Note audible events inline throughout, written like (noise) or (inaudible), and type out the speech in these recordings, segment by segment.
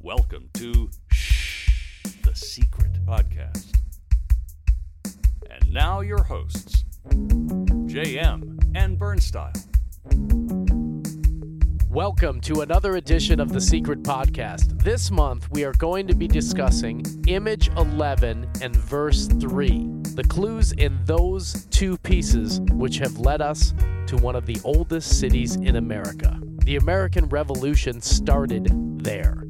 Welcome to Shh, the Secret Podcast. And now your hosts, JM and Burnstyle. Welcome to another edition of the Secret Podcast. This month, we are going to be discussing Image 11 and Verse 3, the clues in those two pieces which have led us to one of the oldest cities in America. The American Revolution started there.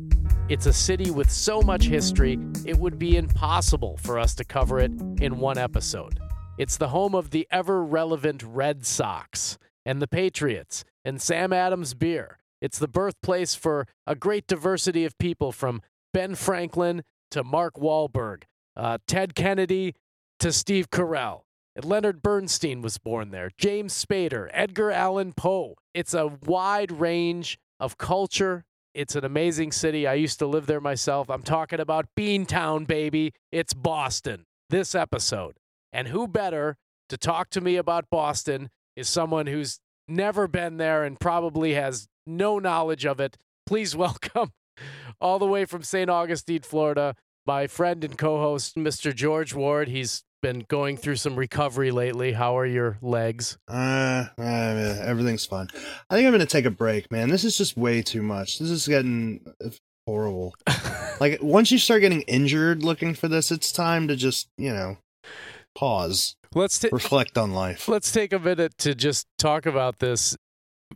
It's a city with so much history, it would be impossible for us to cover it in one episode. It's the home of the ever relevant Red Sox and the Patriots and Sam Adams beer. It's the birthplace for a great diversity of people from Ben Franklin to Mark Wahlberg, uh, Ted Kennedy to Steve Carell. Leonard Bernstein was born there, James Spader, Edgar Allan Poe. It's a wide range of culture. It's an amazing city. I used to live there myself. I'm talking about Beantown, baby. It's Boston. This episode. And who better to talk to me about Boston is someone who's never been there and probably has no knowledge of it. Please (laughs) welcome, all the way from St. Augustine, Florida, my friend and co host, Mr. George Ward. He's been going through some recovery lately. How are your legs? Uh, uh, everything's fine. I think I'm gonna take a break, man. This is just way too much. This is getting horrible. (laughs) like once you start getting injured looking for this, it's time to just you know pause, Let's ta- reflect on life. let's take a minute to just talk about this.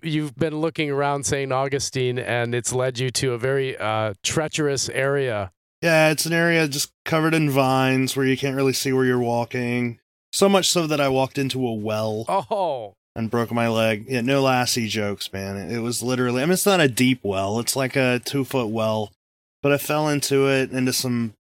You've been looking around St. Augustine, and it's led you to a very uh, treacherous area. Yeah, it's an area just covered in vines where you can't really see where you're walking. So much so that I walked into a well Oh, and broke my leg. Yeah, no lassie jokes, man. It was literally. I mean, it's not a deep well. It's like a two foot well, but I fell into it into some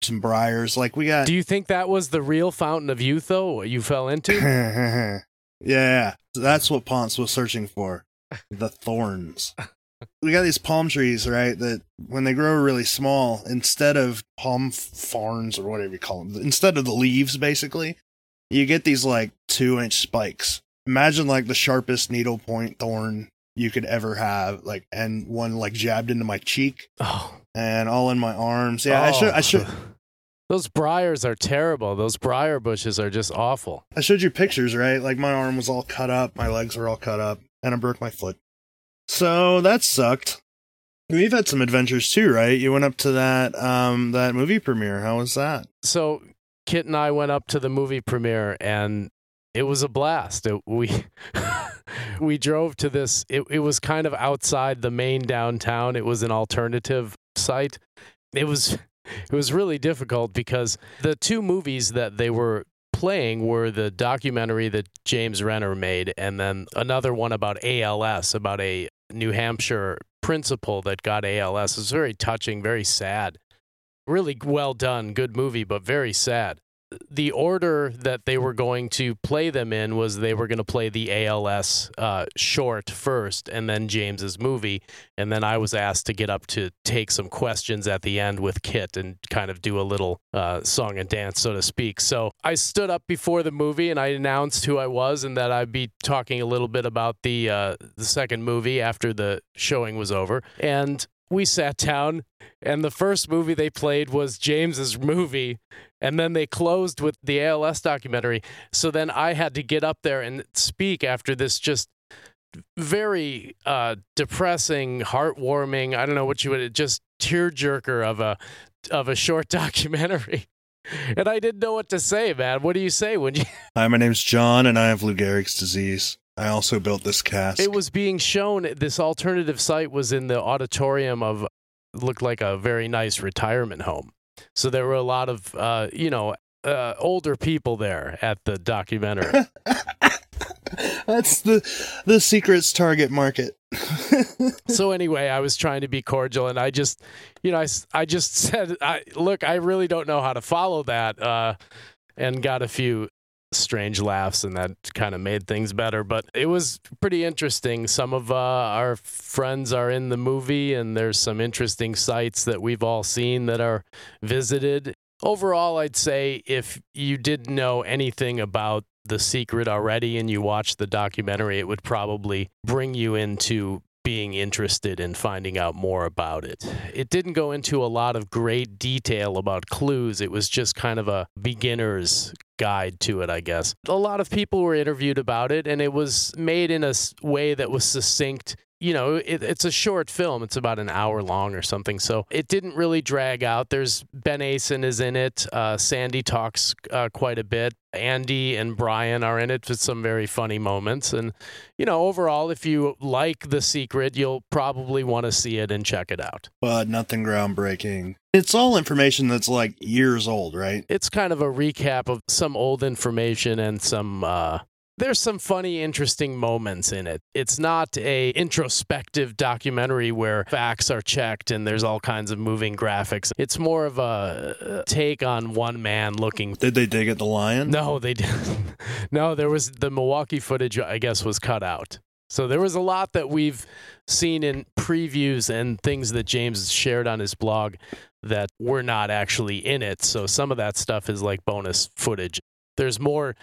some briars. Like we got. do you think that was the real fountain of youth, though? What you fell into? (laughs) yeah, that's what Ponce was searching for. The thorns. (laughs) We got these palm trees, right? That when they grow really small, instead of palm farns or whatever you call them, instead of the leaves, basically, you get these like two inch spikes. Imagine like the sharpest needle point thorn you could ever have, like, and one like jabbed into my cheek Oh, and all in my arms. Yeah, I oh. should, I should, (laughs) Those briars are terrible. Those briar bushes are just awful. I showed you pictures, right? Like my arm was all cut up, my legs were all cut up, and I broke my foot. So that sucked. We've had some adventures too, right? You went up to that um that movie premiere. How was that? So Kit and I went up to the movie premiere, and it was a blast. It, we (laughs) we drove to this. It, it was kind of outside the main downtown. It was an alternative site. It was it was really difficult because the two movies that they were playing were the documentary that James Renner made and then another one about ALS about a New Hampshire principal that got ALS. It was very touching, very sad. Really well done, good movie, but very sad. The order that they were going to play them in was they were going to play the ALS uh, short first and then James's movie. And then I was asked to get up to take some questions at the end with Kit and kind of do a little uh, song and dance, so to speak. So I stood up before the movie and I announced who I was and that I'd be talking a little bit about the uh, the second movie after the showing was over. And we sat down, and the first movie they played was James's movie, and then they closed with the ALS documentary. So then I had to get up there and speak after this just very uh, depressing, heartwarming. I don't know what you would just tearjerker of a of a short (laughs) documentary. And I didn't know what to say, man. What do you say when you? Hi, my name's John, and I have Lou Gehrig's disease. I also built this cast. It was being shown. This alternative site was in the auditorium of looked like a very nice retirement home. So there were a lot of uh, you know uh, older people there at the documentary. (laughs) That's the the secret's target market. (laughs) so anyway, I was trying to be cordial, and I just, you know, I, I just (laughs) said, I, look, I really don't know how to follow that, uh, and got a few strange laughs, and that kind of made things better. But it was pretty interesting. Some of uh, our friends are in the movie, and there's some interesting sites that we've all seen that are visited. Overall, I'd say if you didn't know anything about the secret already and you watched the documentary, it would probably bring you into being interested in finding out more about it. It didn't go into a lot of great detail about clues. It was just kind of a beginner's guide to it, I guess. A lot of people were interviewed about it, and it was made in a way that was succinct you know, it, it's a short film. It's about an hour long or something. So it didn't really drag out. There's Ben Asen is in it. Uh, Sandy talks uh, quite a bit. Andy and Brian are in it for some very funny moments. And, you know, overall, if you like The Secret, you'll probably want to see it and check it out. But nothing groundbreaking. It's all information that's like years old, right? It's kind of a recap of some old information and some uh, there's some funny, interesting moments in it. It's not a introspective documentary where facts are checked and there's all kinds of moving graphics. It's more of a uh, take on one man looking. Did they dig at the lion? No, they didn't. (laughs) no, there was the Milwaukee footage. I guess was cut out. So there was a lot that we've seen in previews and things that James shared on his blog that were not actually in it. So some of that stuff is like bonus footage. There's more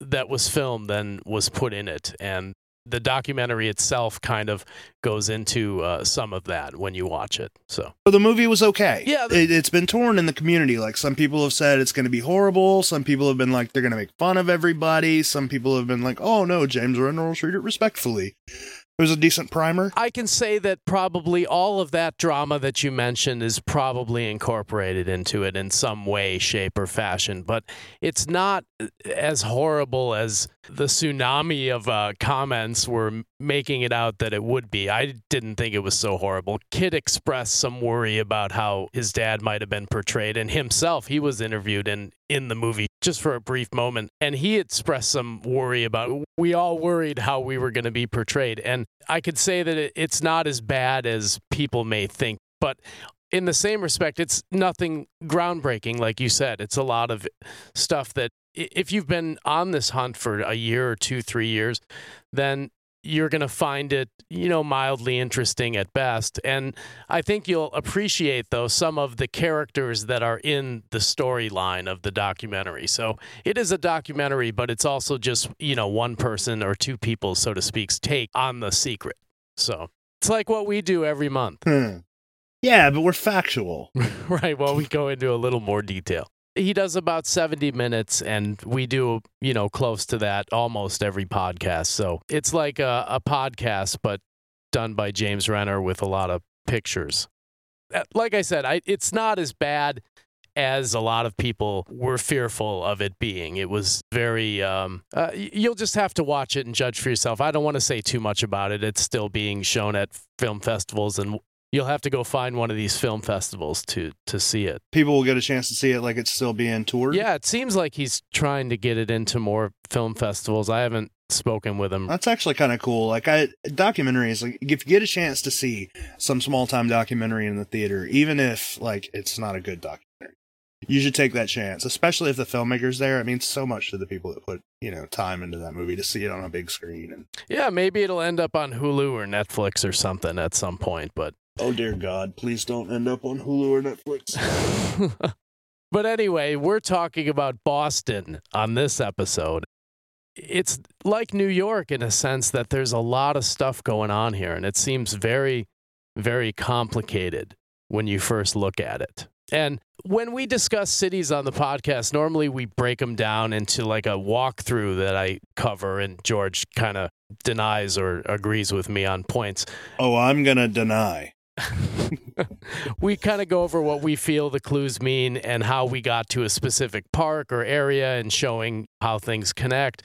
that was filmed than was put in it. And the documentary itself kind of goes into uh, some of that when you watch it. So, so the movie was okay. Yeah, the- it, has been torn in the community. Like some people have said it's going to be horrible. Some people have been like they're going to make fun of everybody. Some people have been like, oh no, James Renner will treat it respectfully. It was a decent primer. I can say that probably all of that drama that you mentioned is probably incorporated into it in some way, shape, or fashion, but it's not as horrible as the tsunami of uh, comments were making it out that it would be. I didn't think it was so horrible. Kit expressed some worry about how his dad might have been portrayed, and himself, he was interviewed in, in the movie just for a brief moment, and he expressed some worry about. We all worried how we were going to be portrayed, and I could say that it's not as bad as people may think, but in the same respect, it's nothing groundbreaking, like you said. It's a lot of stuff that if you've been on this hunt for a year or two, three years, then you're going to find it, you know, mildly interesting at best. And I think you'll appreciate, though, some of the characters that are in the storyline of the documentary. So it is a documentary, but it's also just, you know, one person or two people, so to speak, take on the secret. So it's like what we do every month. Hmm. Yeah, but we're factual. (laughs) right. Well, we go into a little more detail he does about 70 minutes and we do you know close to that almost every podcast. So it's like a, a, podcast but done by james renner with a lot of pictures. Uh, like i said I, it's not as bad as a lot of people were fearful of it being. It was very um, uh, you'll just have to watch it and judge for yourself. I don't want to say too much about it. It's still being shown at film festivals and you'll have to go find one of these film festivals to to see it. People will get a chance to see it like it's still being toured. Yeah, it seems like he's trying to get it into more film festivals. I haven't spoken with him. That's actually kind of cool. Like I documentaries, like if you get a chance to see some small time documentary in the theater, even if like it's not a good documentary, you should take that chance, especially if the filmmaker's there. It means so much to the people that put, you know, time into that movie to see it on a big screen. And yeah, maybe it'll end up on Hulu or Netflix or something at some point, but Oh dear God, please don't end up on Hulu or Netflix. (laughs) but anyway, we're talking about Boston on this episode. It's like New York in a sense that there's a lot of stuff going on here, and it seems very, very complicated when you first look at it. And when we discuss cities on the podcast, normally we break them down into like a walkthrough that I cover, and George kind of denies or agrees with me on points. Oh, I'm going to deny. (laughs) we kind of go over what we feel the clues mean and how we got to a specific park or area and showing how things connect.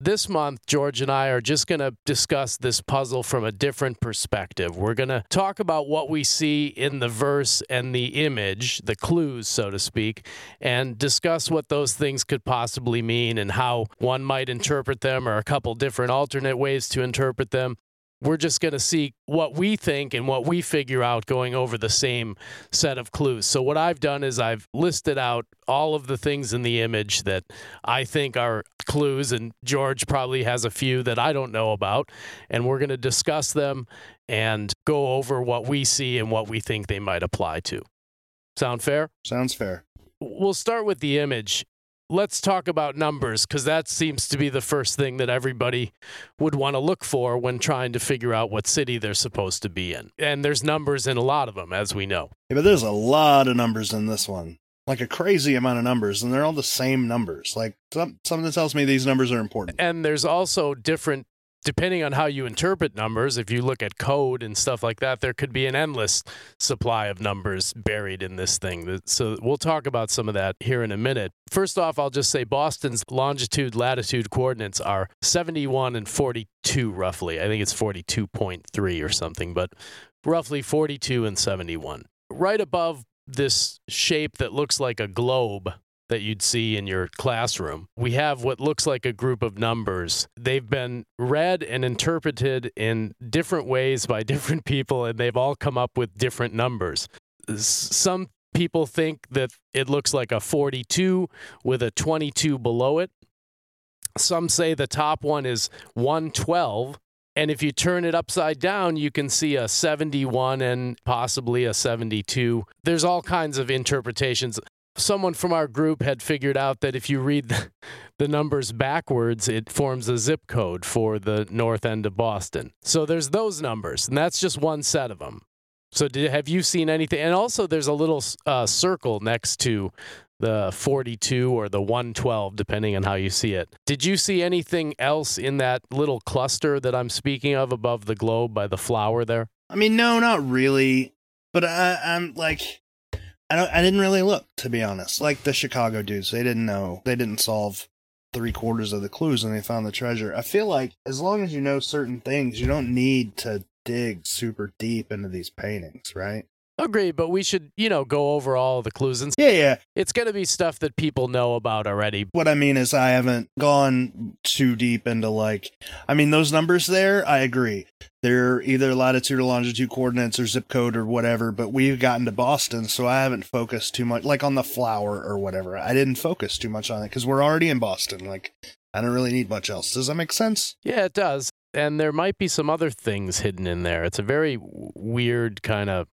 This month, George and I are just going to discuss this puzzle from a different perspective. We're going to talk about what we see in the verse and the image, the clues, so to speak, and discuss what those things could possibly mean and how one might interpret them or a couple different alternate ways to interpret them we're just going to see what we think and what we figure out going over the same set of clues. So, what I've done is I've listed out all of the things in the image that I think are clues, and George probably has a few that I don't know about. And we're going to discuss them and go over what we see and what we think they might apply to. Sound fair? Sounds fair. We'll start with the image let's talk about numbers because that seems to be the first thing that everybody would want to look for when trying to figure out what city they're supposed to be in. And there's numbers in a lot of them, as we know. Yeah, but there's a lot of numbers in this one. Like a crazy amount of numbers, and they're all the same numbers. Like some, something that tells me these numbers are important. And there's also different depending on how you interpret numbers, if you look at code and stuff like that, there could be an endless supply of numbers buried in this thing. So we'll talk about some of that here in a minute. First off, I'll just say Boston's longitude, latitude coordinates are 71 and 42 roughly. I think it's 42.3 or something, but roughly 42 and 71. Right above this shape that looks like a globe that you'd see in your classroom. We have what looks like a group of numbers. They've been read and interpreted in different ways by (laughs) different people, and they've all come up with different numbers. Some people think that it looks like a 42 with a 22 below it. Some say the top one is 112. And if you turn it upside down, you can see a 71 and possibly a 72. There's all kinds of interpretations someone from our group had figured out that if you read the, (laughs) the, numbers backwards, it forms a zip code for the north end of Boston. So there's those numbers, and that's just one set of them. So did, have you seen anything? And also, there's a little uh, circle next to the 42 or the 112, depending on how you see it. Did you see anything else in that little cluster that I'm speaking of above the globe by the flower there? I mean, no, not really. But I, I'm like, I don't. I didn't really look to be honest. Like the Chicago dudes, they didn't know. They didn't solve three quarters of the clues and they found the treasure. I feel like as long as you know certain things, you don't need to dig super deep into these paintings, right? Agree, but we should, you know, go over all the clues and yeah, yeah. It's going to be stuff that people know about already. What I mean is, I haven't gone too deep into like, I mean, those numbers there. I agree, they're either latitude or longitude coordinates or zip code or whatever. But we've gotten to Boston, so I haven't focused too much, like on the flower or whatever. I didn't focus too much on it because we're already in Boston. Like, I don't really need much else. Does that make sense? Yeah, it does. And there might be some other things hidden in there. It's a very weird kind of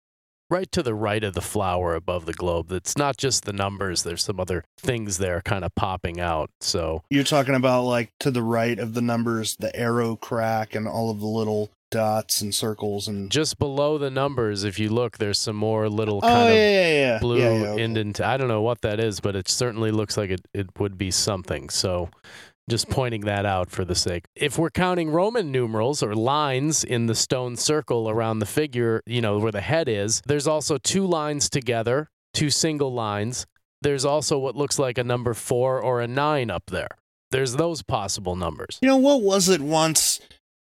right to the right of the flower above the globe. It's not just the numbers, there's some other things there kind of popping out. So you're talking about like to the right of the numbers, the arrow crack and all of the little dots and circles and just below the numbers if you look there's some more little oh, kind oh, of yeah, yeah, yeah. blue yeah, yeah, indent i don't know what that is but it certainly looks like it, it would be something so just pointing that out for the sake. If we're counting Roman numerals or lines in the stone circle around the figure, you know, where the head is, there's also two lines together, two single lines. There's also what looks like a number four or a nine up there. There's those possible numbers. You know, what was it once?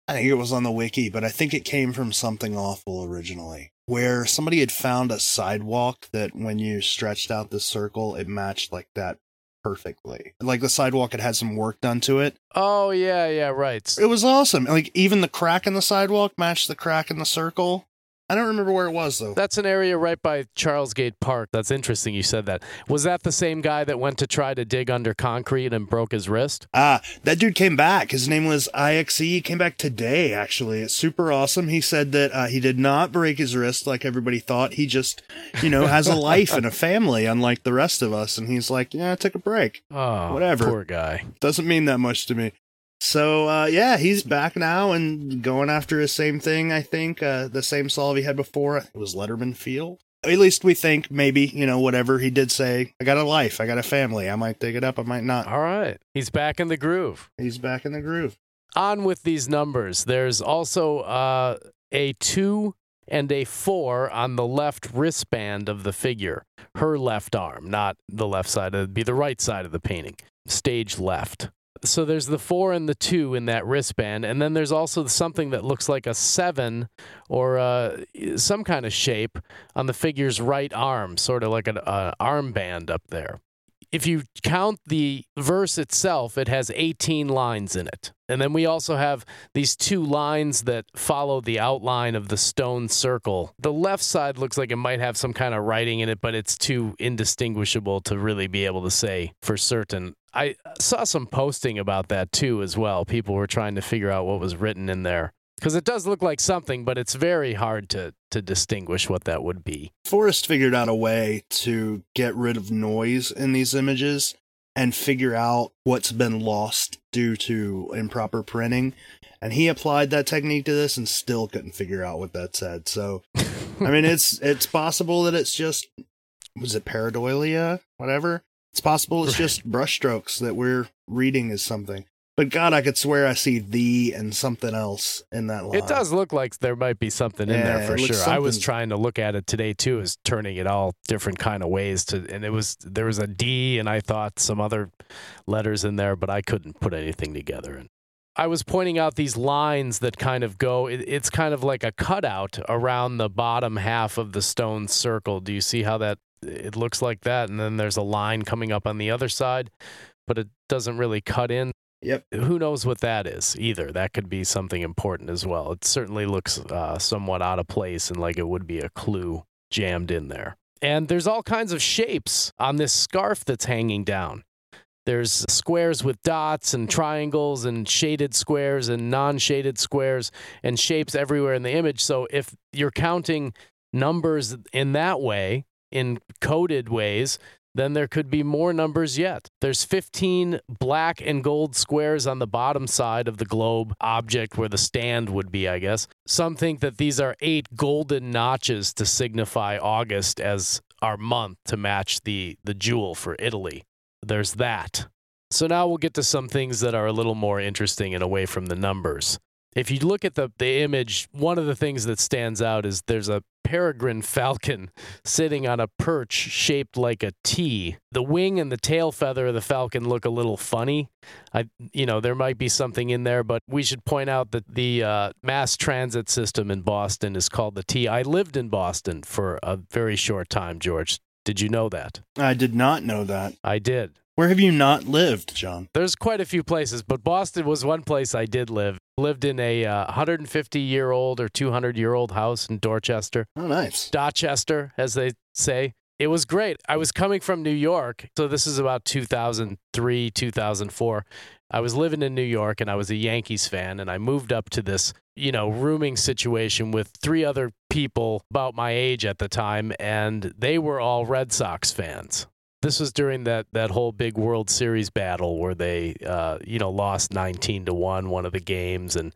I think it was on the wiki, but I think it came from something awful originally, where somebody had found a sidewalk that when you stretched out the circle, it matched like that perfectly. Like the sidewalk had had some work done to it. Oh yeah, yeah, right. It was awesome. Like even the crack in the sidewalk matched the crack in the circle. I don't remember where it was though. That's an area right by Charlesgate Park. That's interesting you said that. Was that the same guy that went to try to dig under concrete and broke his wrist? Ah, that dude came back. His name was IXE. He came back today, actually. It's super awesome. He said that uh, he did not break his wrist like everybody thought. He just, you know, has a (laughs) life and a family unlike the rest of us. And he's like, yeah, I took a break. Oh, whatever. Poor guy. Doesn't mean that much to me. So uh, yeah, he's back now and going after his same thing. I think uh, the same solve he had before. It was Letterman Field. At least we think maybe you know whatever he did say. I got a life. I got a family. I might dig it up. I might not. All right, he's back in the groove. He's back in the groove. On with these numbers. There's also uh, a two and a four on the left wristband of the figure. Her left arm, not the left side. It'd be the right side of the painting. Stage left so there's the four and the two in that wristband, and then there's also something that looks like a seven or uh, some kind of shape on the figure's right arm, sort of like an uh, armband up there. If you count the verse itself, it has 18 lines in it. And then we also have these two lines that follow the outline of the stone circle. The left side looks like it might have some kind of writing in it, but it's too indistinguishable to really be able to say for certain. I saw some posting about that too as well. People were trying to figure out what was written in there because it does look like something, but it's very hard to to distinguish what that would be. Forrest figured out a way to get rid of noise in these images and figure out what's been lost due to improper printing. And he applied that technique to this and still couldn't figure out what that said. So, (laughs) I mean, it's it's possible that it's just was it pareidolia, whatever. It's possible it's just brushstrokes that we're reading as something. But God, I could swear I see the and something else in that line. It does look like there might be something in there for sure. I was trying to look at it today too, as turning it all different kind of ways to, and it was there was a D, and I thought some other letters in there, but I couldn't put anything together. And I was pointing out these lines that kind of go. It, it's kind of like a cutout around the bottom half of the stone circle. Do you see how that? It looks like that, and then there's a line coming up on the other side, but it doesn't really cut in Yep. who knows what that is either. That could be something important as well. It certainly looks uh, somewhat out of place and like it would be a clue jammed in there. And there's all kinds of shapes on this scarf that's hanging down. There's squares with dots and triangles and shaded squares and non shaded squares and shapes everywhere in the image. So if you're counting numbers in that way, in coded ways, then there could be more numbers yet. There's 15 black and gold squares on the bottom side of the globe object where the stand would be, I guess. Some think that these are eight golden notches to signify August as our month to match the, the jewel for Italy. There's that. So now we'll get to some things that are a little more interesting and away from the numbers. If you look at the, the image, one of the things that stands out is there's a peregrine falcon (laughs) sitting on a perch shaped like a T. The wing and the tail feather of the falcon look a little funny. I, you know, there might be something in there, but we should point out that the uh, mass transit system in Boston is called the T. I lived in Boston for a very short time, George. Did you know that? I did not know that. I did. Where have you not lived, John? There's quite a few places, but Boston was one place I did live. Lived in a uh, 150 year old or 200 year old house in Dorchester, Oh, nice. Dorchester, as they say. It was great. I was coming from New York, so this is about 2003, 2004. I was living in New York and I was a Yankees fan, and I moved up to this, you know, rooming situation with three other people about my age at the time, and they were all Red Sox fans. This was during that, that whole big World Series battle where they, uh, you know, lost 19 to 1 one of the games and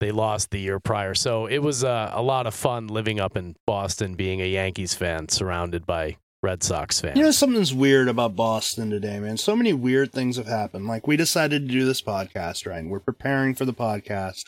they lost the year prior. So it was uh, a lot of fun living up in Boston, being a Yankees fan surrounded by Red Sox fans. You know, something's weird about Boston today, man. So many weird things have happened. Like, we decided to do this podcast, right? And we're preparing for the podcast.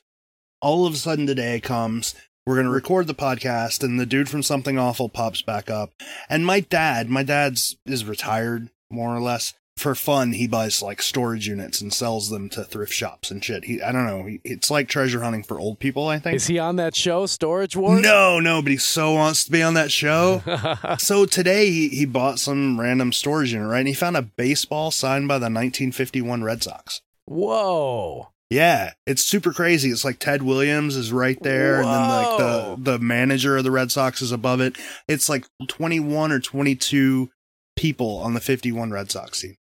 All of a sudden, today comes, we're going to record the podcast, and the dude from Something Awful pops back up. And my dad, my dad's is retired, more or less. For fun, he buys like storage units and sells them to thrift shops and shit. He, I don't know. He, it's like treasure hunting for old people, I think. Is he on that show, Storage Wars? No, no, but he so wants to be on that show. (laughs) so today he, he bought some random storage unit, right? And he found a baseball signed by the 1951 Red Sox. Whoa. Yeah, it's super crazy. It's like Ted Williams is right there, and then like the the manager of the Red Sox is above it. It's like 21 or 22 people on the 51 Red Sox team.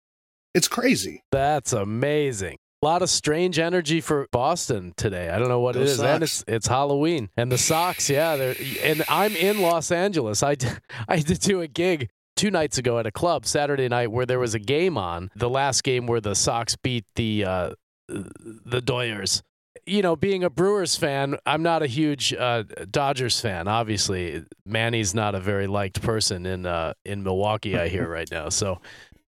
It's crazy. That's amazing. A lot of strange energy for Boston today. I don't know what Go it is, and it's it's Halloween. And the Sox, yeah, they're and I'm in Los Angeles. I did, (laughs) I did do a gig two nights ago at a club Saturday night where there was a game on. The last game where the Sox beat the uh, the Doyers. You know, being a Brewers fan, I'm not a huge uh, Dodgers fan. Obviously, Manny's not a very liked person in uh, in Milwaukee. I hear right now, so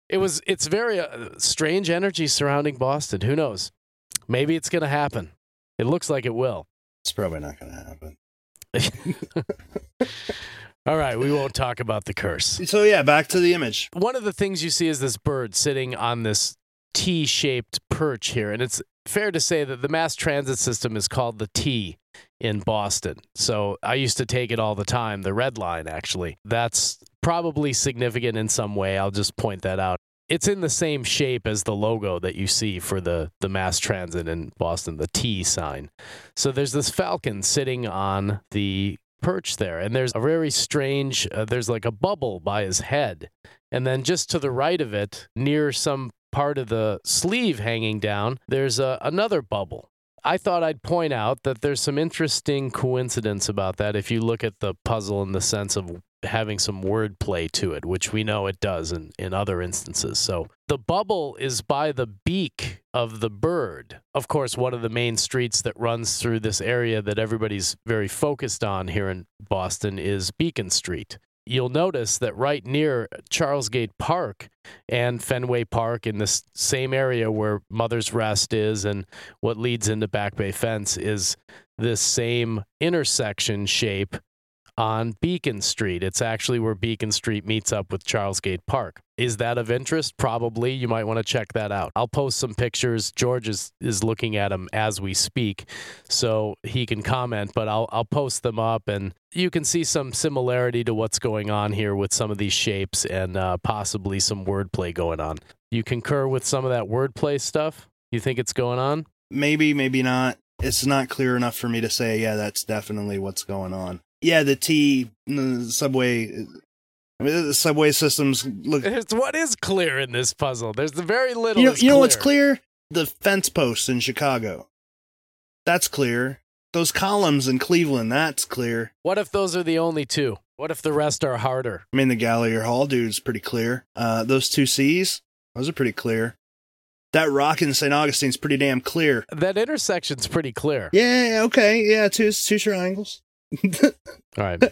it was it's very uh, strange energy surrounding Boston. Who knows? Maybe it's going to happen. It looks like it will. It's probably not going to happen. (laughs) All right, we won't talk about the curse. So yeah, back to the image. One of the things you see is this bird sitting on this T-shaped perch here, and it's fair to say that the mass transit system is called the T in Boston. So I used to take it all the time, the red line actually. That's probably significant in some way. I'll just point that out. It's in the same shape as the logo that you see for the the mass transit in Boston, the T sign. So there's this falcon sitting on the perch there, and there's a very strange. Uh, there's like a bubble by his head, and then just to the right of it, near some part of the sleeve hanging down, there's a, another bubble. I thought I'd point out that there's some interesting coincidence about that if you look at the puzzle in the sense of having some wordplay to it, which we know it does in, in other instances. So the bubble is by the beak of the bird. Of course, one of the main streets that runs through this area that everybody's very focused on here in Boston is Beacon Street. You'll notice that right near Charlesgate Park and Fenway Park, in this same area where Mother's Rest is and what leads into Back Bay Fens, is this same intersection shape on Beacon Street. It's actually where Beacon Street meets up with Charlesgate Park. Is that of interest? Probably. You might want to check that out. I'll post some pictures. George is, is looking at them as we speak, so he can comment, but I'll, I'll post them up and you can see some similarity to what's going on here with some of these shapes and uh, possibly some wordplay going on. You concur with some of that wordplay stuff? You think it's going on? Maybe, maybe not. It's not clear enough for me to say, yeah, that's definitely what's going on. Yeah, the T, the subway, I mean, the subway systems look. It's what is clear in this puzzle. There's the very little. You know, you know what's clear? The fence posts in Chicago. That's clear. Those columns in Cleveland, that's clear. What if those are the only two? What if the rest are harder? I mean, the Gallier Hall dude's pretty clear. Uh, those two C's, those are pretty clear. That rock in St. Augustine's pretty damn clear. That intersection's pretty clear. Yeah, okay, yeah, two two triangles. All right.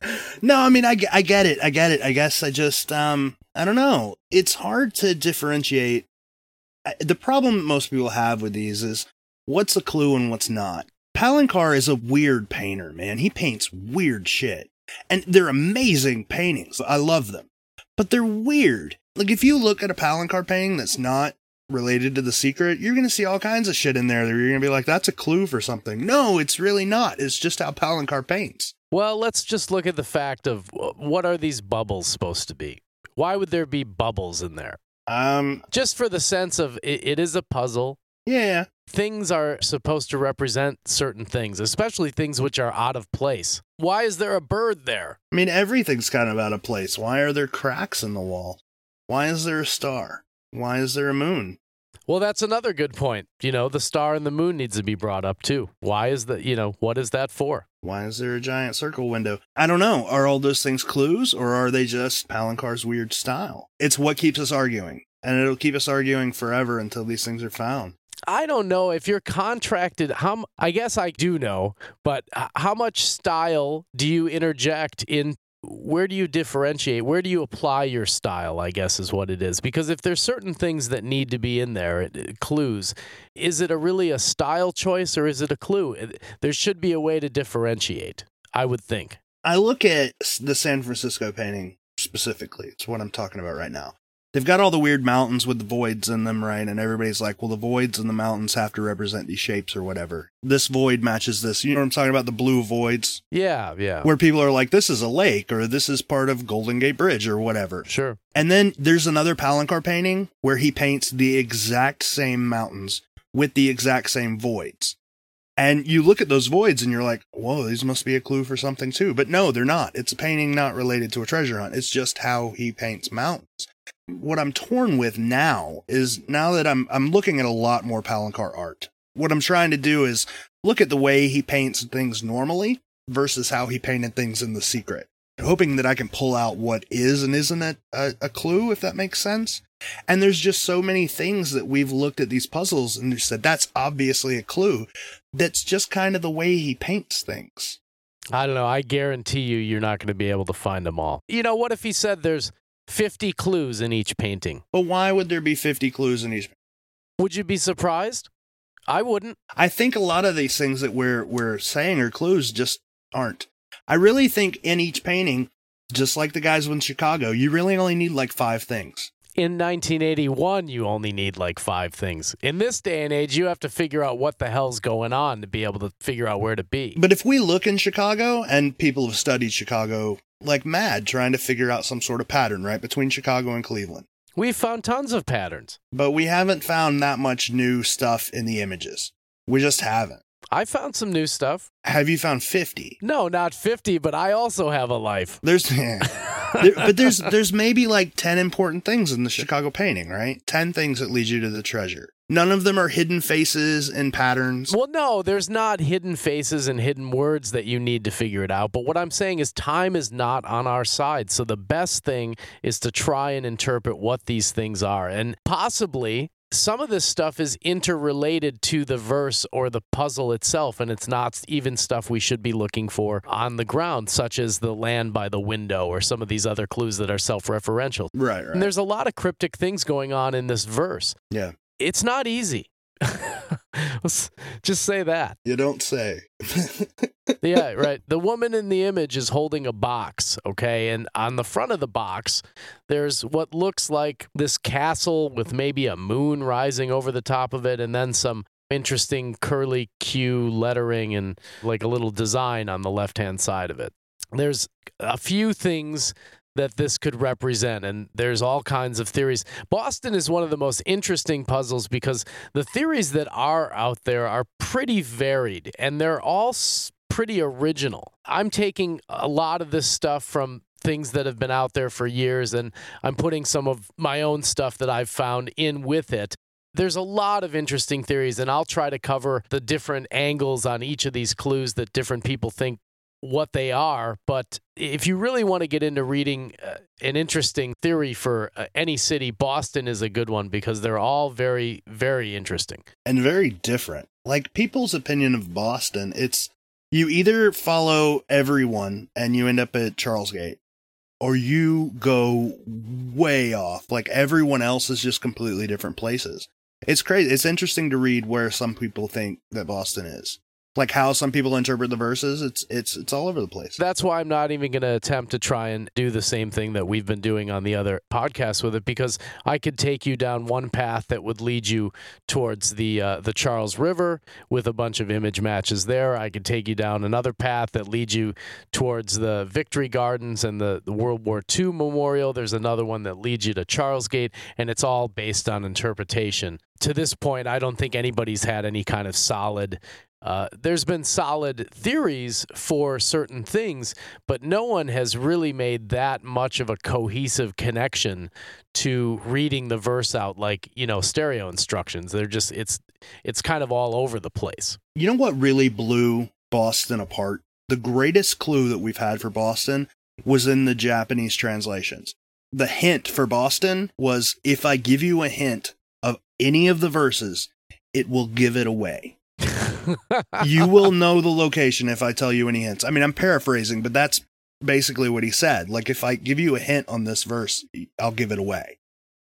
(laughs) no, I mean, I, I get it. I get it. I guess I just, um, I don't know. It's hard to differentiate. The problem most people have with these is what's a clue and what's not. Palencar is a weird painter, man. He paints weird shit. And they're amazing paintings. I love them. But they're weird. Like, if you look at a Palencar painting that's not related to the secret, you're going to see all kinds of shit in there that you're going to be like, that's a clue for something. No, it's really not. It's just how Palencar paints. Well, let's just look at the fact of what are these bubbles supposed to be? Why would there be bubbles in there? Um, just for the sense of it, it is a puzzle. Yeah. Things are supposed to represent certain things, especially things which are out of place. Why is there a bird there? I mean, everything's kind of out of place. Why are there cracks in the wall? Why is there a star? Why is there a moon? Well, that's another good point. You know, the star and the moon needs to be brought up too. Why is that, you know, what is that for? Why is there a giant circle window? I don't know. Are all those things clues or are they just Palencar's weird style? It's what keeps us arguing. And it'll keep us arguing forever until these things are found. I don't know if you're contracted. How I guess I do know, but how much style do you interject in where do you differentiate? Where do you apply your style? I guess is what it is. Because if there's certain things that need to be in there, clues, is it a really a style choice or is it a clue? There should be a way to differentiate. I would think. I look at the San Francisco painting specifically. It's what I'm talking about right now they've got all the weird mountains with the voids in them, right? And everybody's like, well, the voids and the mountains have to represent these shapes or whatever. This void matches this. You know what I'm talking about? The blue voids. Yeah, yeah. Where people are like, this is a lake or this is part of Golden Gate Bridge or whatever. Sure. And then there's another Palencar painting where he paints the exact same mountains with the exact same voids. And you look at those voids and you're like, whoa, these must be a clue for something too. But no, they're not. It's a painting not related to a treasure hunt. It's just how he paints mountains what I'm torn with now is now that I'm I'm looking at a lot more Palencar art. What I'm trying to do is look at the way he paints things normally versus how he painted things in the secret. Hoping that I can pull out what is and isn't a, a, a clue, if that makes sense. And there's just so many things that we've looked at these puzzles and said that's obviously a clue. That's just kind of the way he paints things. I don't know. I guarantee you, you're not going to be able to find them all. You know, what if he said there's 50 clues in each painting. But why would there be 50 clues in each? Would you be surprised? I wouldn't. I think a lot of these things that we're we're saying are clues just aren't. I really think in each painting, just like the guys in Chicago, you really only need like five things. In 1981, you only need like five things. In this day and age, you have to figure out what the hell's going on to be able to figure out where to be. But if we look in Chicago, and people have studied Chicago like mad trying to figure out some sort of pattern, right, between Chicago and Cleveland. We've found tons of patterns. But we haven't found that much new stuff in the images. We just haven't. I found some new stuff. Have you found 50? No, not 50, but I also have a life. There's (laughs) There- but there's there's maybe like 10 important things in the Chicago painting, right? 10 things that lead you to the treasure. None of them are hidden faces and patterns. Well, no, there's not hidden faces and hidden words that you need to figure it out. But what I'm saying is, time is not on our side. So the best thing is to try and interpret what these things are. And possibly some of this stuff is interrelated to the verse or the puzzle itself. And it's not even stuff we should be looking for on the ground, such as the land by the window or some of these other clues that are self referential. Right, right. And there's a lot of cryptic things going on in this verse. yeah. It's not easy. Let's just say that. You don't say. (laughs) yeah, right. The woman in the image is holding a box, okay? And on the front of the box, there's what looks like this castle with maybe a moon rising over the top of it and then some interesting curly Q lettering and like a little design on the left-hand side of it. There's a few things that this could represent and there's all kinds of theories. Boston is one of the most interesting puzzles because the theories that are out there are pretty varied and they're all pretty original. I'm taking a lot of this stuff from things that have been out there for years and I'm putting some of my own stuff that I've found in with it. There's a lot of interesting theories, and I'll try to cover the different angles on each of these clues that different people think what they are. But if you really want to get into reading uh, an interesting theory for uh, any city, Boston is a good one because they're all very, very interesting. and very different. Like people's opinion of Boston, it's you either follow everyone and you end up at Charlesgate, or you go way off. Like everyone else is just completely different places. It's crazy. It's interesting to read where some people think that Boston is. Like how some people interpret the verses. It's it's it's all over the place. That's why I'm not even going to attempt to try and do the same thing that we've been doing on the other podcasts with it because I could take you down one path that would lead you towards the uh, the Charles River with a bunch of image matches there. I could take you down another path that leads you towards the Victory Gardens and the, the World War II Memorial. There's another one that leads you to Charlesgate, and it's all based on interpretation. To this point, I don't think anybody's had any kind of solid uh, there's been solid theories for certain things, but no one has really made that much of a cohesive connection to reading the verse out like you know stereo instructions. They're just it's it's kind of all over the place. You know what really blew Boston apart? The greatest clue that we've had for Boston was in the Japanese translations. The hint for Boston was if I give you a hint of any of the verses, it will give it away. (laughs) you will know the location if I tell you any hints. I mean, I'm paraphrasing, but that's basically what he said. Like, if I give you a hint on this verse, I'll give it away.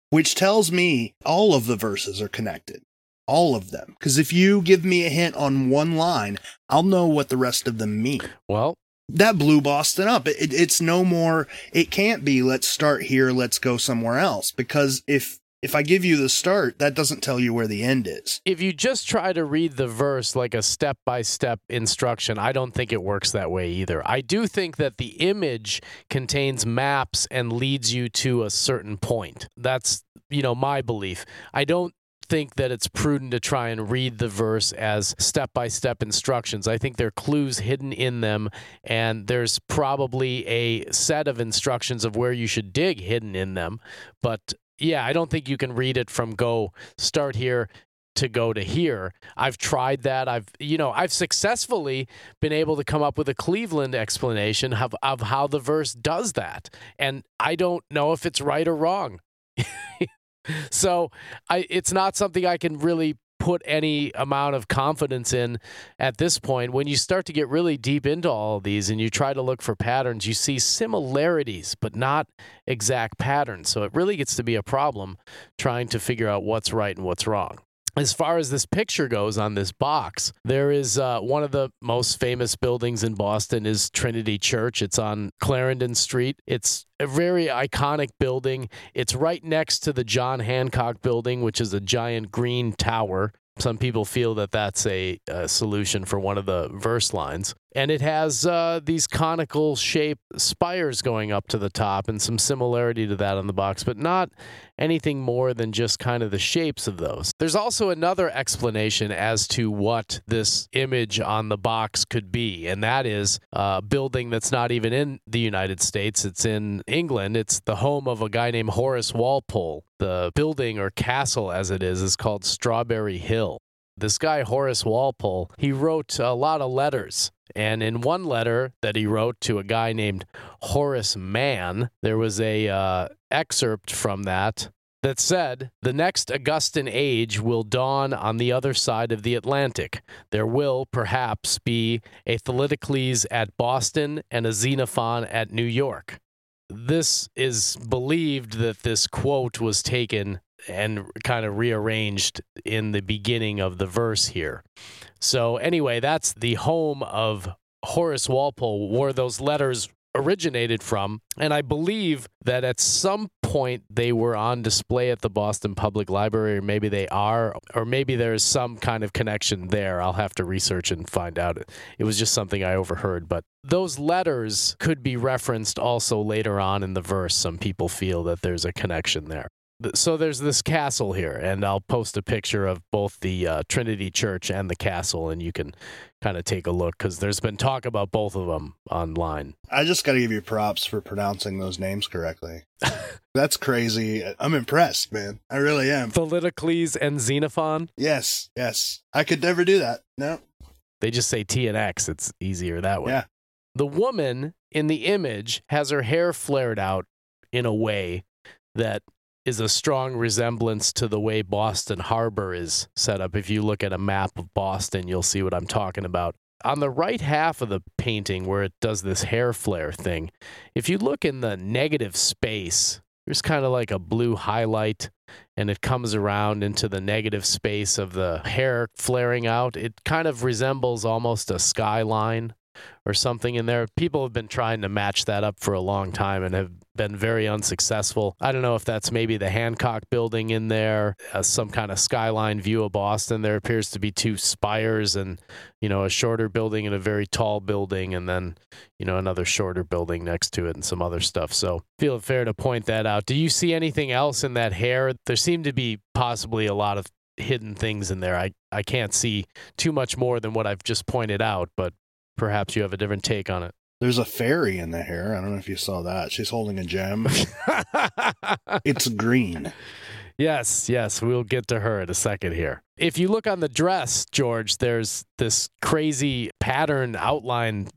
Which tells me all of the verses are connected. All of them. Because if you give me a hint on one line, I'll know what the rest of them mean. Well, That blew Boston up. It, it- it's no more, it can't be, let's start here, let's go somewhere else. Because if, if I give you the start, that doesn't tell you where the end is. if you just try to read the verse like a step by step instruction, I don't think it works that way either. I do think that the image contains maps and leads you to a certain point. That's, you know, my belief. I don't think that it's prudent to try and read the verse as step by step instructions. I think there are clues hidden in them, and there's probably a set of instructions of where you should dig hidden in them. But yeah, I don't think you can read it from go start here to go to here. I've tried that. I've you know, I've successfully been able to come up with a Cleveland explanation of, of how the verse does that. And I don't know if it's right or wrong. (laughs) so I it's not something I can really put any amount of confidence in at this point. When you start to get really deep into all of these and you try to look for patterns, you see similarities, but not exact patterns. So it really gets to be a problem trying to figure out what's right and what's wrong. As far as this picture goes on this box, there is uh, one of the most famous buildings in Boston is Trinity Church. It's on Clarendon Street. It's a very iconic building. It's right next to the John Hancock building, which is a giant green tower. Some people feel that that's a, a solution for one of the verse lines. And it has uh, these conical shaped spires going up to the top and some similarity to that on the box, but not anything more than just kind of the shapes of those. There's also another explanation as to what this image on the box could be, and that is a building that's not even in the United States. It's in England. It's the home of a guy named Horace Walpole. The building or castle, as it is, is called Strawberry Hill. This guy, Horace Walpole, he wrote a lot of letters and in one letter that he wrote to a guy named Horace Mann, there was a uh, excerpt from that that said, The next Augustan age will dawn on the other side of the Atlantic. There will, perhaps, be a Themistocles at Boston and a Xenophon at New York. This is believed that this quote was taken and kind of rearranged in the beginning of the verse here. So, anyway, that's the home of Horace Walpole, where those letters originated from. And I believe that at some point they were on display at the Boston Public Library, or maybe they are, or maybe there's some kind of connection there. I'll have to research and find out. It was just something I overheard. But those letters could be referenced also later on in the verse. Some people feel that there's a connection there so there's this castle here, and I'll post a picture of both the uh, Trinity Church and the castle, and you can kind of take a look because there's been talk about both of them online. I just got to give you props for pronouncing those names correctly. (laughs) That's crazy. I'm impressed, man. I really am. Thucydides and Xenophon? Yes, yes. I could never do that. No. They just say T and X. It's easier that way. Yeah. The woman in the image has her hair flared out in a way that is a strong resemblance to the way Boston Harbor is set up. If you look at a map of Boston, you'll see what I'm talking about. On the right half of the painting, where it does this hair flare thing, if you look in the negative space, there's kind of like a blue highlight and it comes around into the negative space of the hair flaring out. It kind of resembles almost a skyline or something in there. People have been trying to match that up for a long time and have been very unsuccessful. I don't know if that's maybe the Hancock building in there, uh, some kind of skyline view of Boston. There appears to be two spires and, you know, a shorter building and a very tall building, and then, you know, another shorter building next to it and some other stuff. So feel fair to point that out. Do you see anything else in that hair? There seem to be possibly a lot of hidden things in there. I, I can't see too much more than what I've just pointed out, but perhaps you have a different take on it. There's a fairy in the hair. I don't know if you saw that. She's holding a gem. (laughs) it's green. Yes, yes, we'll get to her in a second here. If you look on the dress, George, there's this crazy pattern outline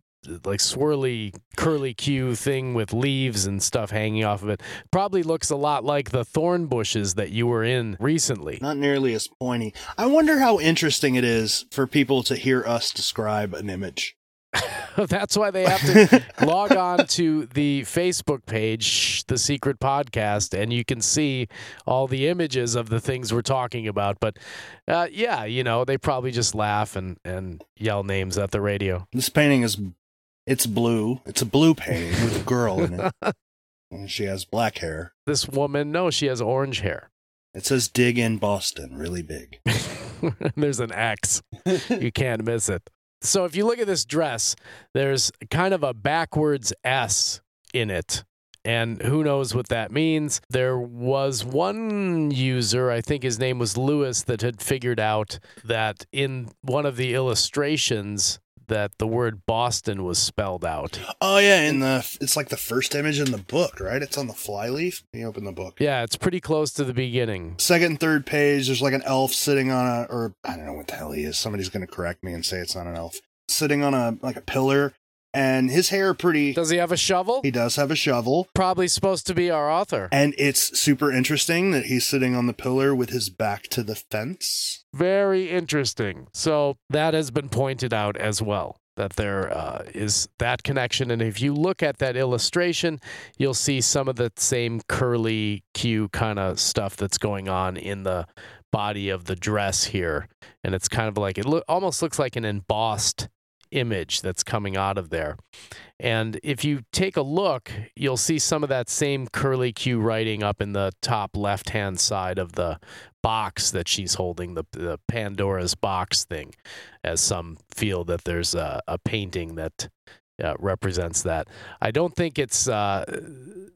like swirly curly Q thing with leaves and stuff hanging off of it. Probably looks a lot like the thorn bushes that you were in recently. Not nearly as pointy. I wonder how interesting it is for people to hear us describe an image. (laughs) That's why they have to (laughs) log on to the Facebook page, The Secret Podcast, and you can see all the images of the things we're talking about. But uh, yeah, you know, they probably just laugh and, and yell names at the radio. This painting is it's blue. It's a blue painting with a girl in it. (laughs) and she has black hair. This woman, no, she has orange hair. It says dig in Boston, really big. There's an X. you can't miss it. So if you look at this dress, there's kind of a backwards S in it. And who knows what that means? There was one user, I think his name was Lewis, that had figured out that in one of the illustrations, that the word Boston was spelled out. Oh yeah, in the it's like the first image in the book, right? It's on the flyleaf. You open the book. Yeah, it's pretty close to the beginning. Second and third page, there's like an elf sitting on a or I don't know what the hell he is. Somebody's gonna correct me and say it's not an elf. Sitting on a like a pillar and his hair pretty Does he have a shovel? he does have a shovel Probably supposed to be our author. and it's super interesting that he's sitting on the pillar with his back to the fence Very interesting. So that has been pointed out as well that there uh, is that connection. And if you look at that illustration, you'll see some of the same curly Q kind of stuff that's going on in the body of the dress here. And it's kind of like it lo- almost looks like an embossed image that's coming out of there. And if you take a look, you'll see some of that same curly Q writing up in the top left hand side of the box that she's holding, the, the Pandora's box thing, as some feel that there's a, a painting that uh, represents that. I don't think it's uh,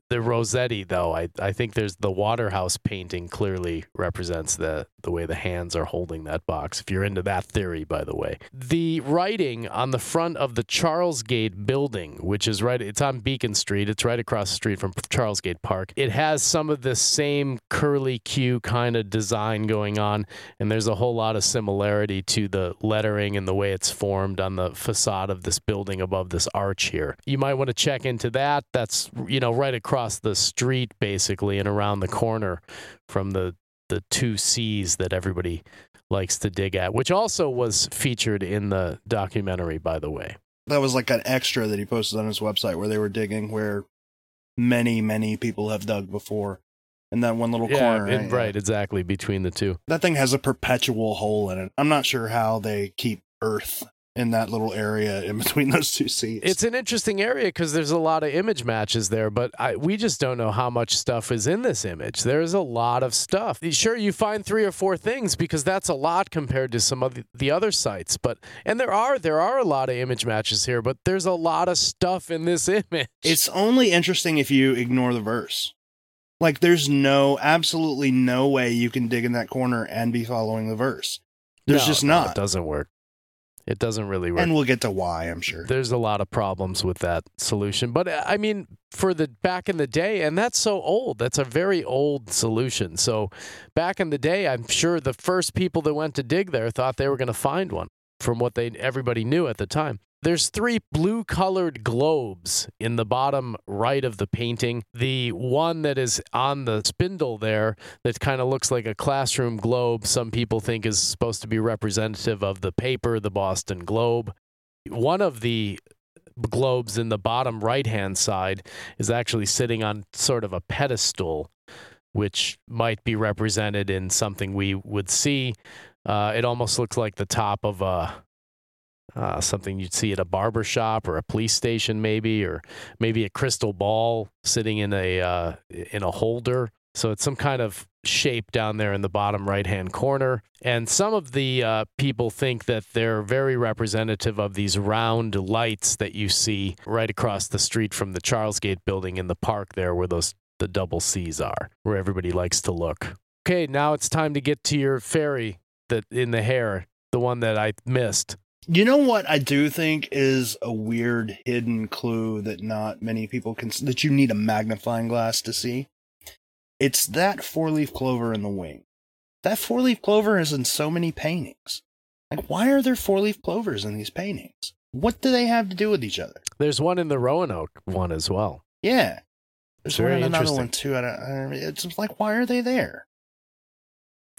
the Rossetti though. I, I think there's the Waterhouse painting clearly represents the the way the hands are holding that box. If you're into that theory, by the way, the writing on the front of the Charlesgate building, which is right, it's on Beacon Street. It's right across the street from Charlesgate Park. It has some of the same curly Q kind of design going on, and there's a whole lot of similarity to the lettering and the way it's formed on the facade of this building above this arch here. You might want to check into that. That's you know right across the street basically and around the corner from the the two C's that everybody likes to dig at, which also was featured in the documentary, by the way. That was like an extra that he posted on his website where they were digging where many, many people have dug before. In that one little yeah, corner. and- right, exactly, between the two. That thing has a perpetual hole in it. I'm not sure how they keep earth in that little area in between (laughs) those two seats. It's an interesting area because there's a lot of image matches there, but I, we just don't know how much stuff is in this image. There's a lot of stuff. Sure, you find three or four things because that's a lot compared to some of the- the other sites, but and there are there are a lot of image matches here, but there's a lot of stuff in this (laughs) image. It's only interesting if you ignore the verse. Like, there's no, absolutely no way you can dig in that corner and be following the verse. There's No, just no, not. it doesn't work. It doesn't really work. and we'll get to why, I'm sure. there's a lot of problems with that solution. But uh, I mean, for the back in the day, and that's so old. That's a very old solution. So back in the day, I'm sure the first people that went to dig there thought they were going to find one from what they everybody knew at the time. There's three blue colored globes in the bottom right of the painting. The one that is on the spindle there that kind of looks like a classroom globe, some people think is supposed to be representative of the paper, the Boston Globe. One of the globes in the bottom right hand side is actually sitting on sort of a pedestal, which might be represented in something we would see. Uh, it almost looks like the top of a uh, something you'd see at a barber shop or a police station, maybe, or maybe a crystal ball sitting in a uh, in a holder. So it's some kind of shape down there in the bottom right hand corner. And some of the uh, people think that they're very representative of these round lights that you see right across the street from the Charlesgate building in the park there, where those the double C's are, where everybody likes to look. Okay, now it's time to get to your fairy that in the hair, the one that I missed. You know what I do think is a weird hidden clue that not many people can see, that you need a magnifying glass to see. It's that four-leaf clover in the wing. That four-leaf clover is in so many paintings. Like why are there four-leaf clovers in these paintings? What do they have to do with each other? There's one in the Roanoke one as well. Yeah. There's Very one in another one too. I don't, I don't- it's like why are they there?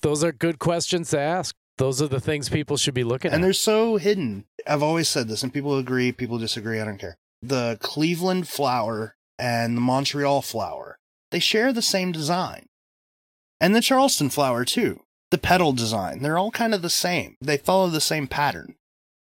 Those are good questions to ask. Those are the things people should be looking And at. And they're so hidden. I've always said this, and people agree, people disagree. I don't care. The Cleveland flower and the Montreal flower, they share the same design. And the Charleston flower, too. The petal design, they're all kind of the same. They follow the same pattern.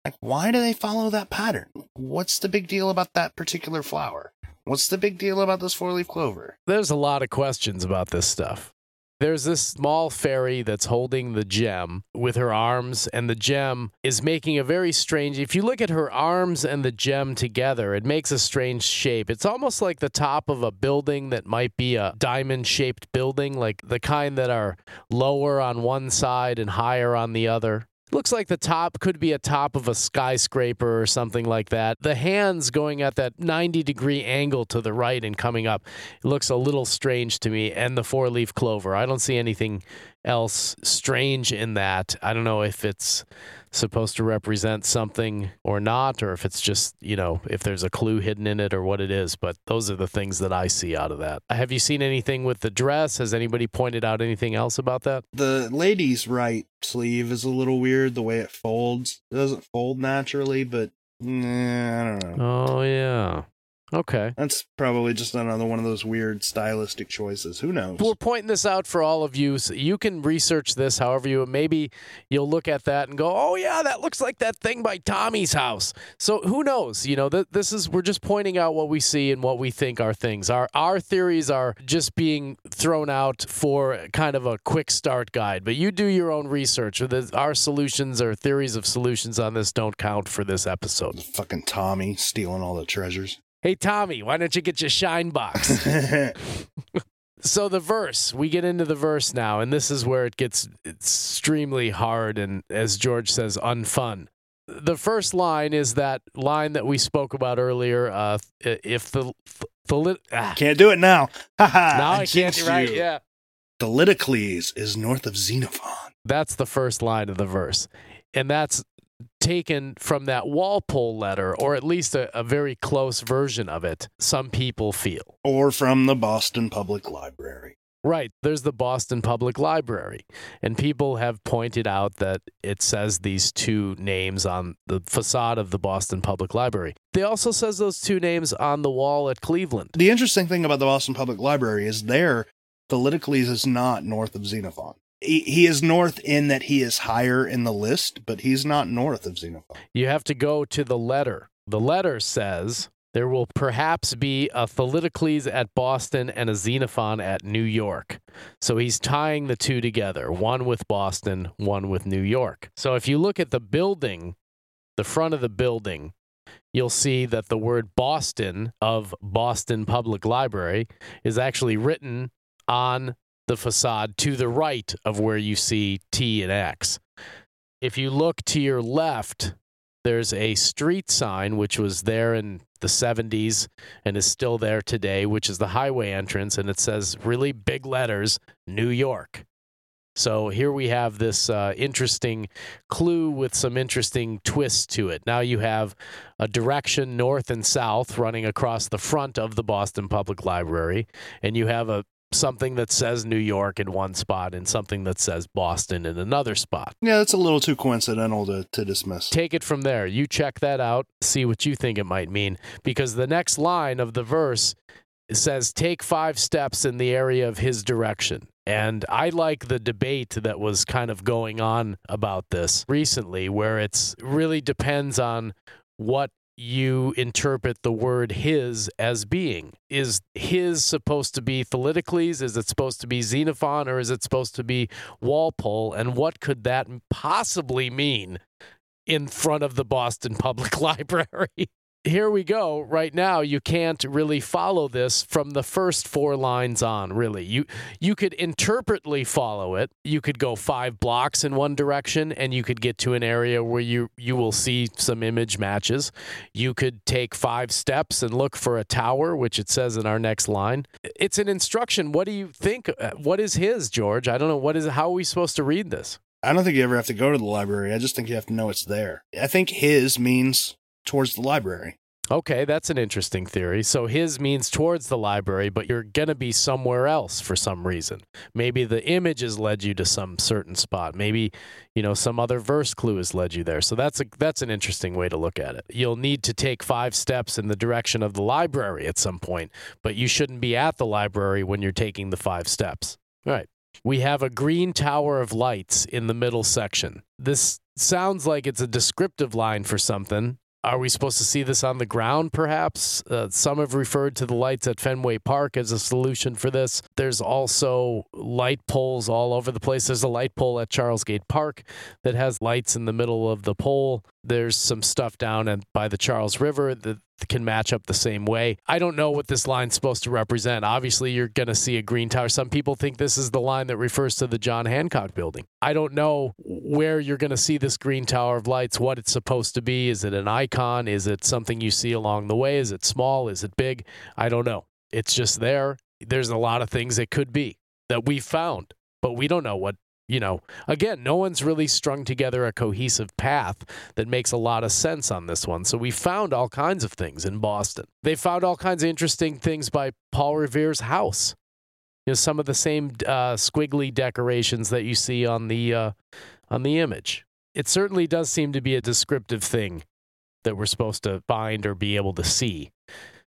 Like, why do they follow that pattern? What's the big deal about that particular flower? What's the big deal about this four leaf clover? There's a lot of questions about this stuff. There's this small fairy that's holding the gem with her arms, and the gem is making a very strange. If you look at her arms and the gem together, it makes a strange shape. It's almost like the top of a building that might be a diamond shaped building, like the kind that are lower on one side and higher on the other. Looks like the top could be a top of a skyscraper or something like that. The hands going at that 90 degree angle to the right and coming up looks a little strange to me. And the four leaf clover. I don't see anything else strange in that. I don't know if it's supposed to represent something or not, or if it's just, you know, if there's a clue hidden in it or what it is. But those are the things that I see out of that. Have you seen anything with the dress? Has anybody pointed out anything else about that? The lady's right sleeve is a little weird, the way it folds. It doesn't fold naturally, but nah, I don't know. Oh, yeah. Okay. That's probably just another one of those weird stylistic choices. Who knows? We're pointing this out for all of you. So you can research this however you maybe you'll look at that and go, "Oh yeah, that looks like that thing by Tommy's house." So who knows? You know, th- this is we're just pointing out what we see and what we think are things. Our our theories are just being thrown out for kind of a quick start guide, but you do your own research. The- Our solutions or theories of solutions on this don't count for this episode. Fucking Tommy stealing all the treasures. Hey Tommy, why don't you get your shine box? (laughs) So the verse, we get into the verse now, and this is where it gets extremely hard and, as George says, unfun. The first line is that line that we spoke about earlier. Uh, if the the lit, ah, can't do it now. Now I, can't. jinxed Right? you. Yeah, Thucydides is north of Xenophon. that's the first line of the verse, and that's taken from that Walpole letter, or at least a, a very close version of it. Some people feel. Or from the Boston Public Library. Right. There's the Boston Public Library. And people have pointed out that it says these two names on the facade of the Boston Public Library. They also says those two names on the wall at Cleveland. The interesting thing about the Boston Public Library is there, Thucydides is not north of Xenophon. He, is north in that he is higher in the list, but he's not north of Xenophon. You have to go to the letter. The letter says there will perhaps be a Thucydides at Boston and a Xenophon at New York. So he's tying the two together, one with Boston, one with New York. So if you look at the building, the front of the building, you'll see that the word Boston of Boston Public Library is actually written on the facade to the right of where you see T and X. If you look to your left, there's a street sign which was there in the 70s and is still there today, which is the highway entrance, and it says really big letters, New York. So here we have this uh, interesting clue with some interesting twists to it. Now you have a direction north and south running across the front of the Boston Public Library, and you have a something that says New York in one spot and something that says Boston in another spot. Yeah, that's a little too coincidental to, to dismiss. Take it from there. You check that out, see what you think it might mean, because the next line of the verse says, Take five steps in the area of his direction. And I like the debate that was kind of going on about this recently, where it's really depends on what you interpret the word his as being. Is his supposed to be Thucydides? Is it supposed to be Xenophon? Or is it supposed to be Walpole? And what could that possibly mean in front of the Boston Public (laughs) Library? Here we go. Right now, you can't really follow this from the first four lines on, really. You you could interpretly follow it. You could go five blocks in one direction and you could get to an area where you you will see some image matches. You could take five steps and look for a tower, which it says in our next line. It's an instruction. What do you think? What is his, George? I don't know. What is how are we supposed to read this? I don't think you ever have to go to the library. I just think you have to know it's there. I think his means towards the library. Okay, that's an interesting theory. So his means towards the library, but you're going to be somewhere else for some reason. Maybe the image has led you to some certain spot. Maybe, you know, some other verse clue has led you there. So that's a that's an interesting way to look at it. You'll need to take 5 steps in the direction of the library at some point, but you shouldn't be at the library when you're taking the 5 steps. All right. We have a green tower of lights in the middle section. This sounds like it's a descriptive line for something. Are we supposed to see this on the ground, perhaps? Uh, some have referred to the lights at Fenway Park as a solution for this. There's also light poles all over the place. There's a light pole at Charlesgate Park that has lights in the middle of the pole. There's some stuff down at, by the Charles River that can match up the same way. I don't know what this line's supposed to represent. Obviously, you're going to see a green tower. Some people think this is the line that refers to the John Hancock building. I don't know where you're going to see this green tower of lights, what it's supposed to be. Is it an icon? Is it something you see along the way? Is it small? Is it big? I don't know. It's just there. There's a lot of things it could be that we found, but we don't know what you know, again, no one's really strung together a cohesive path that makes a lot of sense on this one. So we found all kinds of things in Boston. They found all kinds of interesting things by Paul Revere's house. You know, some of the same uh, squiggly decorations that you see on the uh, on the image. It certainly does seem to be a descriptive thing that we're supposed to find or be able to see.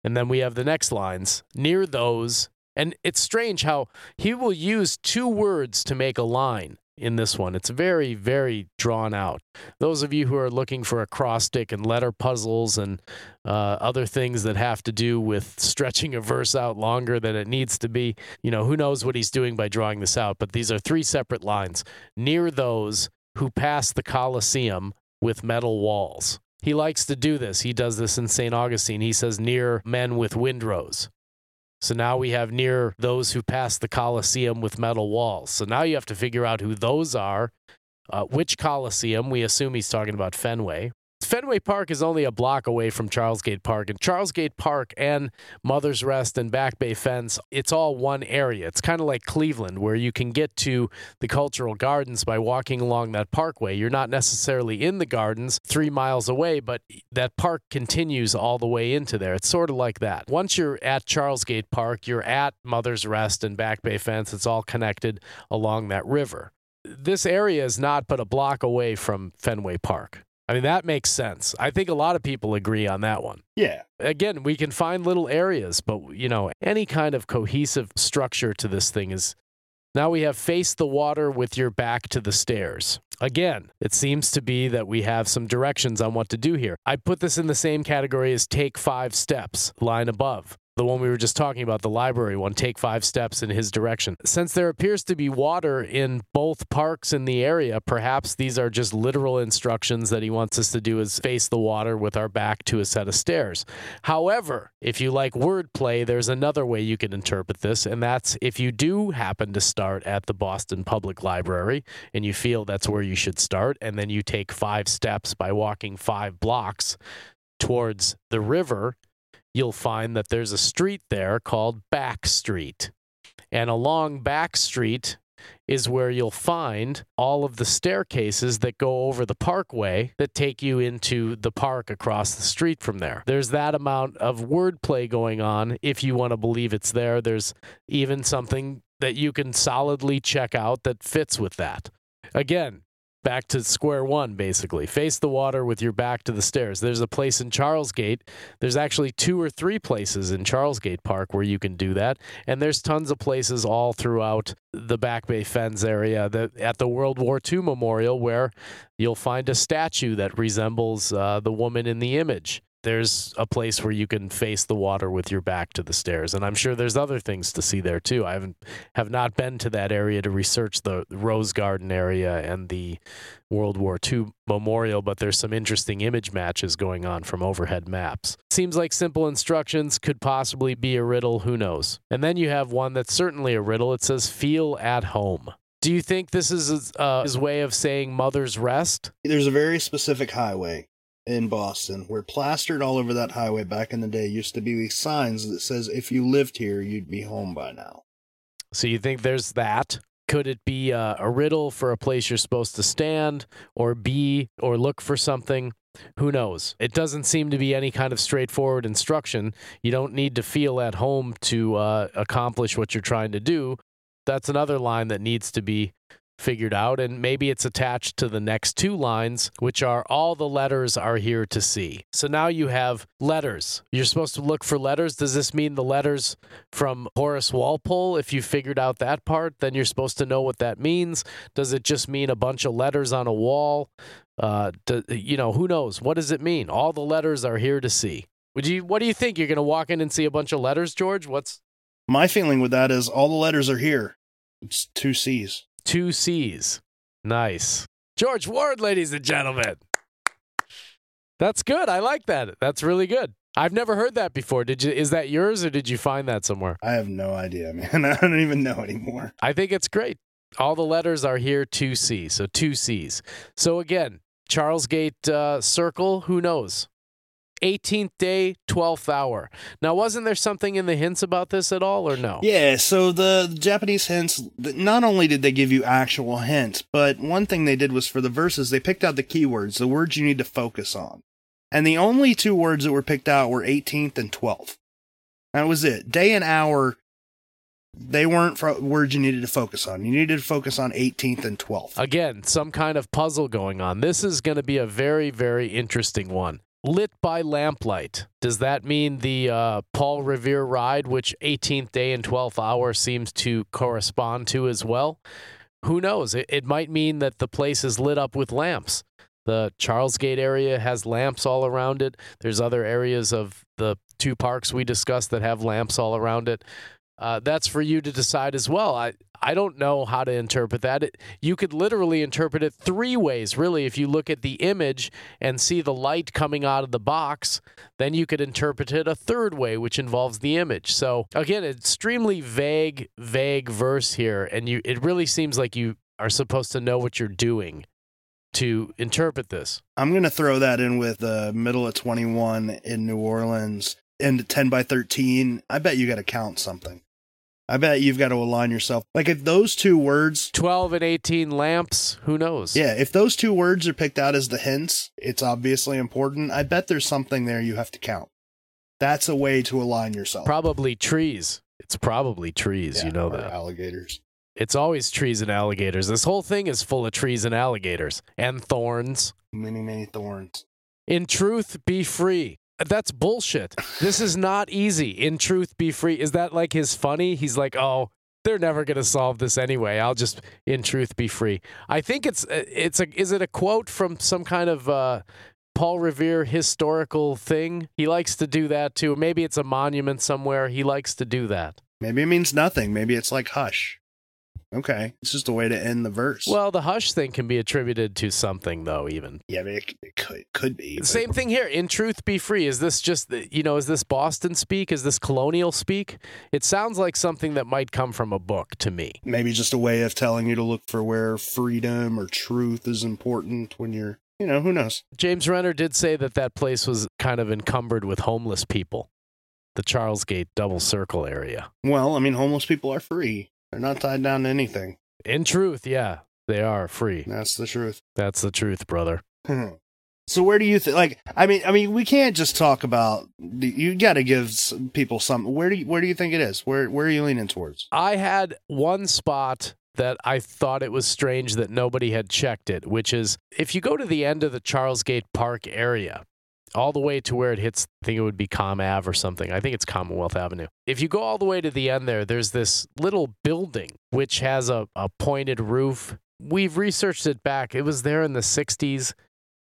And then we have the next lines near those. And it's strange how he will use two words to make a line in this one. It's very, very drawn out. Those of you who are looking for acrostic and letter puzzles and uh, other things that have to do with stretching a verse out longer than it needs to be, you know, who knows what he's doing by drawing this out. But these are three separate lines near those who pass the Colosseum with metal walls. He likes to do this. He does this in St. Augustine. He says, near men with windrows. So now we have near those who pass the Colosseum with metal walls. So now you have to figure out who those are. Uh, which Coliseum? We assume he's talking about Fenway. Fenway Park is only a block away from Charlesgate Park, and Charlesgate Park and Mother's Rest and Back Bay Fens, it's all one area. It's kind of like Cleveland, where you can get to the cultural gardens by walking along that parkway. You're not necessarily in the gardens three miles away, but that park continues all the way into there. It's sort of like that. Once you're at Charlesgate Park, you're at Mother's Rest and Back Bay Fens. It's all connected along that river. This area is not but a block away from Fenway Park. I mean, that makes sense. I think a lot of people agree on that one. Yeah. Again, we can find little areas, but, you know, any kind of cohesive structure to this thing is. Now we have face the water with your back to the stairs. Again, it seems to be that we have some directions on what to do here. I put this in the same category as take five steps, line above the one we were just talking about, the library one, take five steps in his direction. Since there appears to be water in both parks in the area, perhaps these are just literal instructions that he wants us to do is face the water with our back to a set of stairs. However, if you like wordplay, there's another way you can interpret this, and that's if you do happen to start at the Boston Public Library and you feel that's where you should start, and then you take five steps by walking five blocks towards the river you'll find that there's a street there called Back Street. And along Back Street is where you'll find all of the staircases that go over the parkway that take you into the park across the street from there. There's that amount of wordplay going on if you want to believe it's there. There's even something that you can solidly check out that fits with that. Again, back to square one, basically. Face the water with your back to the stairs. There's a place in Charlesgate. There's actually two or three places in Charlesgate Park where you can do that. And there's tons of places all throughout the Back Bay Fens area that, at the World War II Memorial where you'll find a statue that resembles uh, the woman in the image there's a place where you can face the water with your back to the stairs. And i'm sure there's other things to see there too. I haven't have not been to that area to research the rose garden area and the world war ii memorial but there's some interesting image matches going on from overhead maps. Seems like simple instructions could possibly be a riddle who knows? And then you have one that's certainly a riddle. It says feel at home. Do you think this is uh, his way of saying mother's rest? There's a very specific highway in Boston, where plastered all over that highway back in the day used to be these signs that says if you lived here, you'd be home by now. So you think there's that? Could it be uh, a riddle for a place you're supposed to stand, or be, or look for something? Who knows? It doesn't seem to be any kind of straightforward instruction. You don't need to feel at home to uh, accomplish what you're trying to do. That's another line that needs to be figured out, and maybe it's attached to the next two lines, which are all the letters are here to see. So now you have letters. You're supposed to look for letters. Does this mean the letters from Horace Walpole? If you figured out that part, then you're supposed to know what that means. Does it just mean a bunch of letters on a wall? Uh, you know, who knows? What does it mean? All the letters are here to see. Would you? What do you think? You're going to walk in and see a bunch of letters, George? What's my feeling with that is all the letters are here. It's two C's two C's. Nice. George Ward, ladies and gentlemen. That's good. I like that. That's really good. I've never heard that before. Did you is that yours or did you find that somewhere? I have no idea, man. (laughs) I don't even know anymore. I think it's great. All the letters are here 2C. So two C's. So again, Charlesgate uh, Circle, who knows? 18th day, 12th hour. Now, wasn't there something in the hints about this at all, or no? Yeah, so the, Japanese hints, not only did they give you actual hints, but one thing they did was for the verses, they picked out the keywords, the words you need to focus on. And the only two words that were picked out were 18th and 12th. That was it. Day and hour, they weren't words you needed to focus on. You needed to focus on 18th and 12th. Again, some kind of puzzle going on. This is going to be a very, very interesting one. Lit by lamplight. Does that mean the uh, Paul Revere ride, which 18th day and 12th hour seems to correspond to as well? Who knows? It, it might mean that the place is lit up with lamps. The Charlesgate area has lamps all around it. There's other areas of the two parks we discussed that have lamps all around it. Uh, that's for you to decide as well. I, I don't know how to interpret that. It, you could literally interpret it three ways, really. If you look at the image and see the light coming out of the box, then you could interpret it a third way, which involves the image. So, again, extremely vague, vague verse here. And you, it really seems like you are supposed to know what you're doing to interpret this. I'm going to throw that in with the uh, middle of 21 in New Orleans and 10 by 13. I bet you got to count something. I bet you've got to align yourself. Like if those two words 12 and 18 lamps, who knows? Yeah, if those two words are picked out as the hints, it's obviously important. I bet there's something there you have to count. That's a way to align yourself. Probably trees. It's probably trees, Yeah, you know that. Alligators. It's always trees and alligators. This whole thing is full of trees and alligators and thorns. Many, many thorns. In truth, be free. That's bullshit. This is not easy. In truth, be free. Is that like his funny? He's like, oh, they're never going to solve this anyway. I'll just, in truth, be free. I think it's, uh, it's a, is it a quote from some kind of, uh, Paul Revere historical thing. He likes to do that too. Maybe it's a monument somewhere. He likes to do that. Maybe it means nothing. Maybe it's like hush. Okay. It's just a way to end the verse. Well, the hush thing can be attributed to something, though, even. yeah, I mean, it, it could could be. but- Same thing here. In truth, be free. Is this just, the- you know, is this Boston speak? Is this colonial speak? It sounds like something that might come from a book to me. Maybe just a way of telling you to look for where freedom or truth is important when you're, you know, who knows? James Renner did say that that place was kind of encumbered with homeless people, the Charlesgate double circle area. Well, I mean, homeless people are free. They're not tied down to anything. In truth, yeah, they are free. That's the truth. That's the truth, brother. Hmm. so where do you think? Like, I mean, I mean, we can't just talk about. You got to give s- people some. Where do you Where do you think it is? Where Where are you leaning towards? I had one spot that I thought it was strange that nobody had checked it, which is if you go to the end of the Charlesgate Park area, all the way to where it hits, I think it would be Com Ave or something. I think it's Commonwealth Avenue. If you go all the way to the end there, there's this little building which has a, a pointed roof. We've researched it back. It was there in the 60s.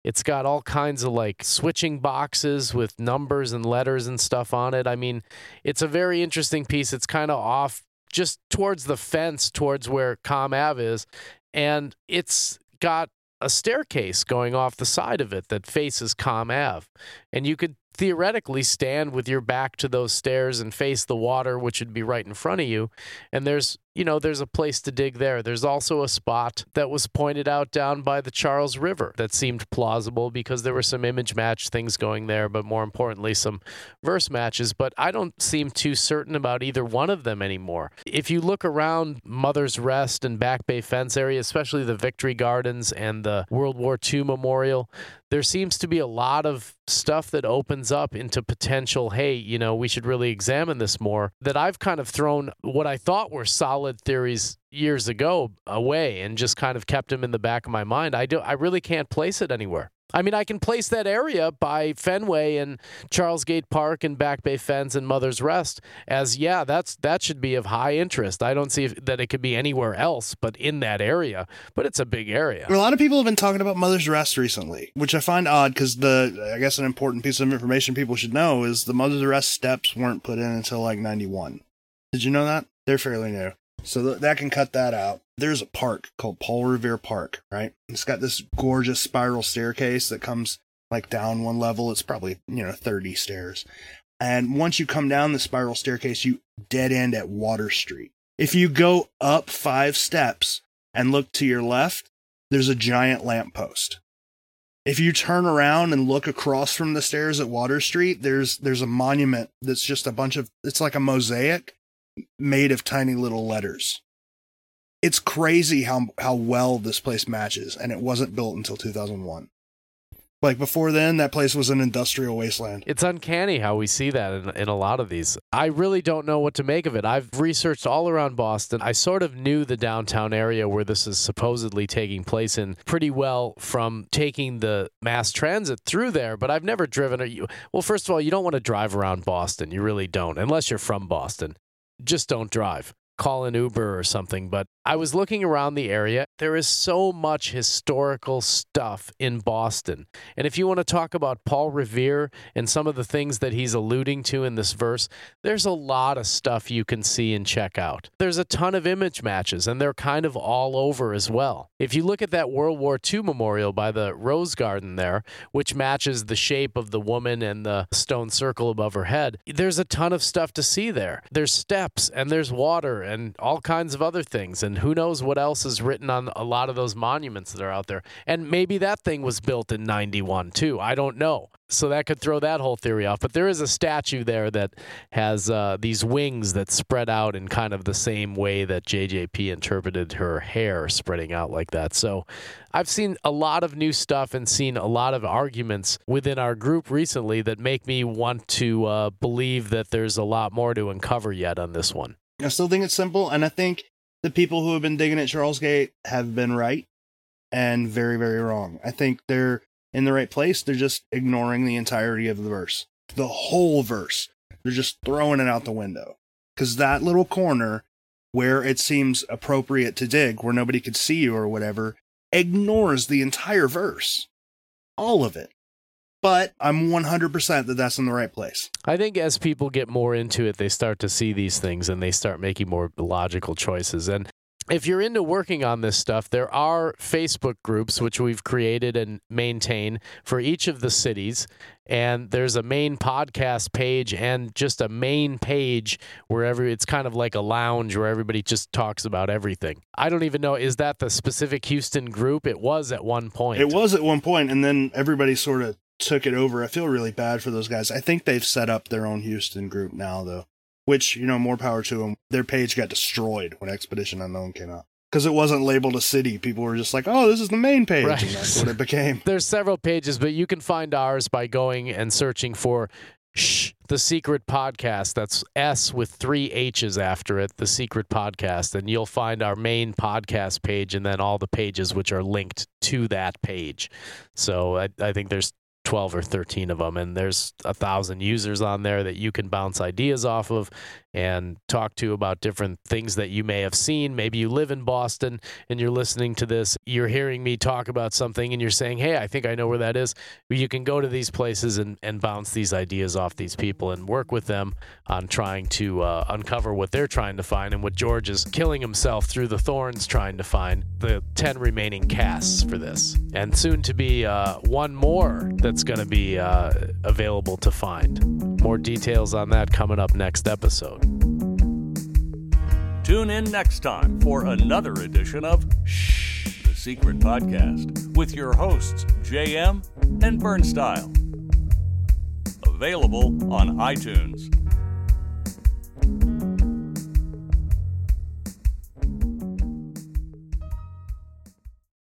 It's got all kinds of like switching boxes with numbers and letters and stuff on it. I mean, it's a very interesting piece. It's kind of off just towards the fence, towards where Com Ave is. And it's got a staircase going off the side of it that faces Com Ave. And you could theoretically stand with your back to those stairs and face the water, which would be right in front of you. And there's, you know, there's a place to dig there. There's also a spot that was pointed out down by the Charles River that seemed plausible because there were some image match things going there, but more importantly, some verse matches. But I don't seem too certain about either one of them anymore. If you look around Mother's Rest and Back Bay Fens area, especially the Victory Gardens and the World War II Memorial, there seems to be a lot of stuff that opens up into potential, hey, you know, we should really examine this more. That I've kind of thrown what I thought were solid theories years ago away and just kind of kept them in the back of my mind. I do I really can't place it anywhere. I mean, I can place that area by Fenway and Charlesgate Park and Back Bay Fens and Mother's Rest as yeah, that's that should be of high interest. I don't see if, that it could be anywhere else but in that area, but it's a big area. A lot of people have been talking about Mother's Rest recently, which I find odd because the I guess an important piece of information people should know is the Mother's Rest steps weren't put in until like '91. Did you know that? They're fairly new, so th- that can cut that out. There's a park called Paul Revere Park, right? It's got this gorgeous spiral staircase that comes like down one level. It's probably you know 30 stairs, and once you come down the spiral staircase, you dead end at Water Street. If you go up five steps and look to your left, there's a giant lamppost. If you turn around and look across from the stairs at Water Street, there's there's a monument that's just a bunch of it's like a mosaic made of tiny little letters. It's crazy how how well this place matches and it wasn't built until 2001. Like before then, that place was an industrial wasteland. It's uncanny how we see that in, in a lot of these. I really don't know what to make of it. I've researched all around Boston. I sort of knew the downtown area where this is supposedly taking place in pretty well from taking the mass transit through there, but I've never driven. Well, first of all, you don't want to drive around Boston. You really don't, unless you're from Boston. Just don't drive call an Uber or something. But I was looking around the area. There is so much historical stuff in Boston. And if you want to talk about Paul Revere and some of the things that he's alluding to in this verse, there's a lot of stuff you can see and check out. There's a ton of image matches, and they're kind of all over as well. If you look at that World War II memorial by the Rose Garden there, which matches the shape of the woman and the stone circle above her head, there's a ton of stuff to see there. There's steps and there's water and all kinds of other things. And who knows what else is written on a lot of those monuments that are out there. And maybe that thing was built in 91 too. I don't know. So that could throw that whole theory off. But there is a statue there that has uh, these wings that spread out in kind of the same way that JJP interpreted her hair spreading out like that. So I've seen a lot of new stuff and seen a lot of arguments within our group recently that make me want to uh, believe that there's a lot more to uncover yet on this one. I still think it's simple, and I think the people who have been digging at Charlesgate have been right and very, very wrong. I think they're in the right place. They're just ignoring the entirety of the verse, the whole verse. They're just throwing it out the window because that little corner where it seems appropriate to dig, where nobody could see you or whatever, ignores the entire verse, all of it but I'm 100% that that's in the right place. I think as people get more into it, they start to see these things and they start making more logical choices. And if you're into working on this stuff, there are Facebook groups which we've created and maintain for each of the cities. And there's a main podcast page and just a main page where every, it's kind of like a lounge where everybody just talks about everything. I don't even know, is that the specific Houston group? It was at one point. It was at one point, and then everybody sort of took it over. I feel really bad for those guys. I think they've set up their own Houston group now, though, which, you know, more power to them. Their page got destroyed when Expedition Unknown came out because it wasn't labeled a city. People were just like, oh, this is the main page. Right. And that's what it became. (laughs) There's several pages, but you can find ours by going and searching for Shh, the secret podcast. That's S with three H's after it, the secret podcast. And you'll find our main podcast page and then all the pages which are linked to that page. So I, I think there's 12 or 13 of them and there's a thousand users on there that you can bounce ideas off of and talk to about different things that you may have seen. Maybe you live in Boston and you're listening to this. You're hearing me talk about something and you're saying, hey, I think I know where that is. You can go to these places and, and bounce these ideas off these people and work with them on trying to uh, uncover what they're trying to find and what George is killing himself through the thorns trying to find the 10 remaining casts for this. And soon to be uh, one more that's going to be uh, available to find. More details on that coming up next episode. Tune in next time for another edition of Shh, the Secret Podcast with your hosts, JM and Burnstyle. Available on iTunes.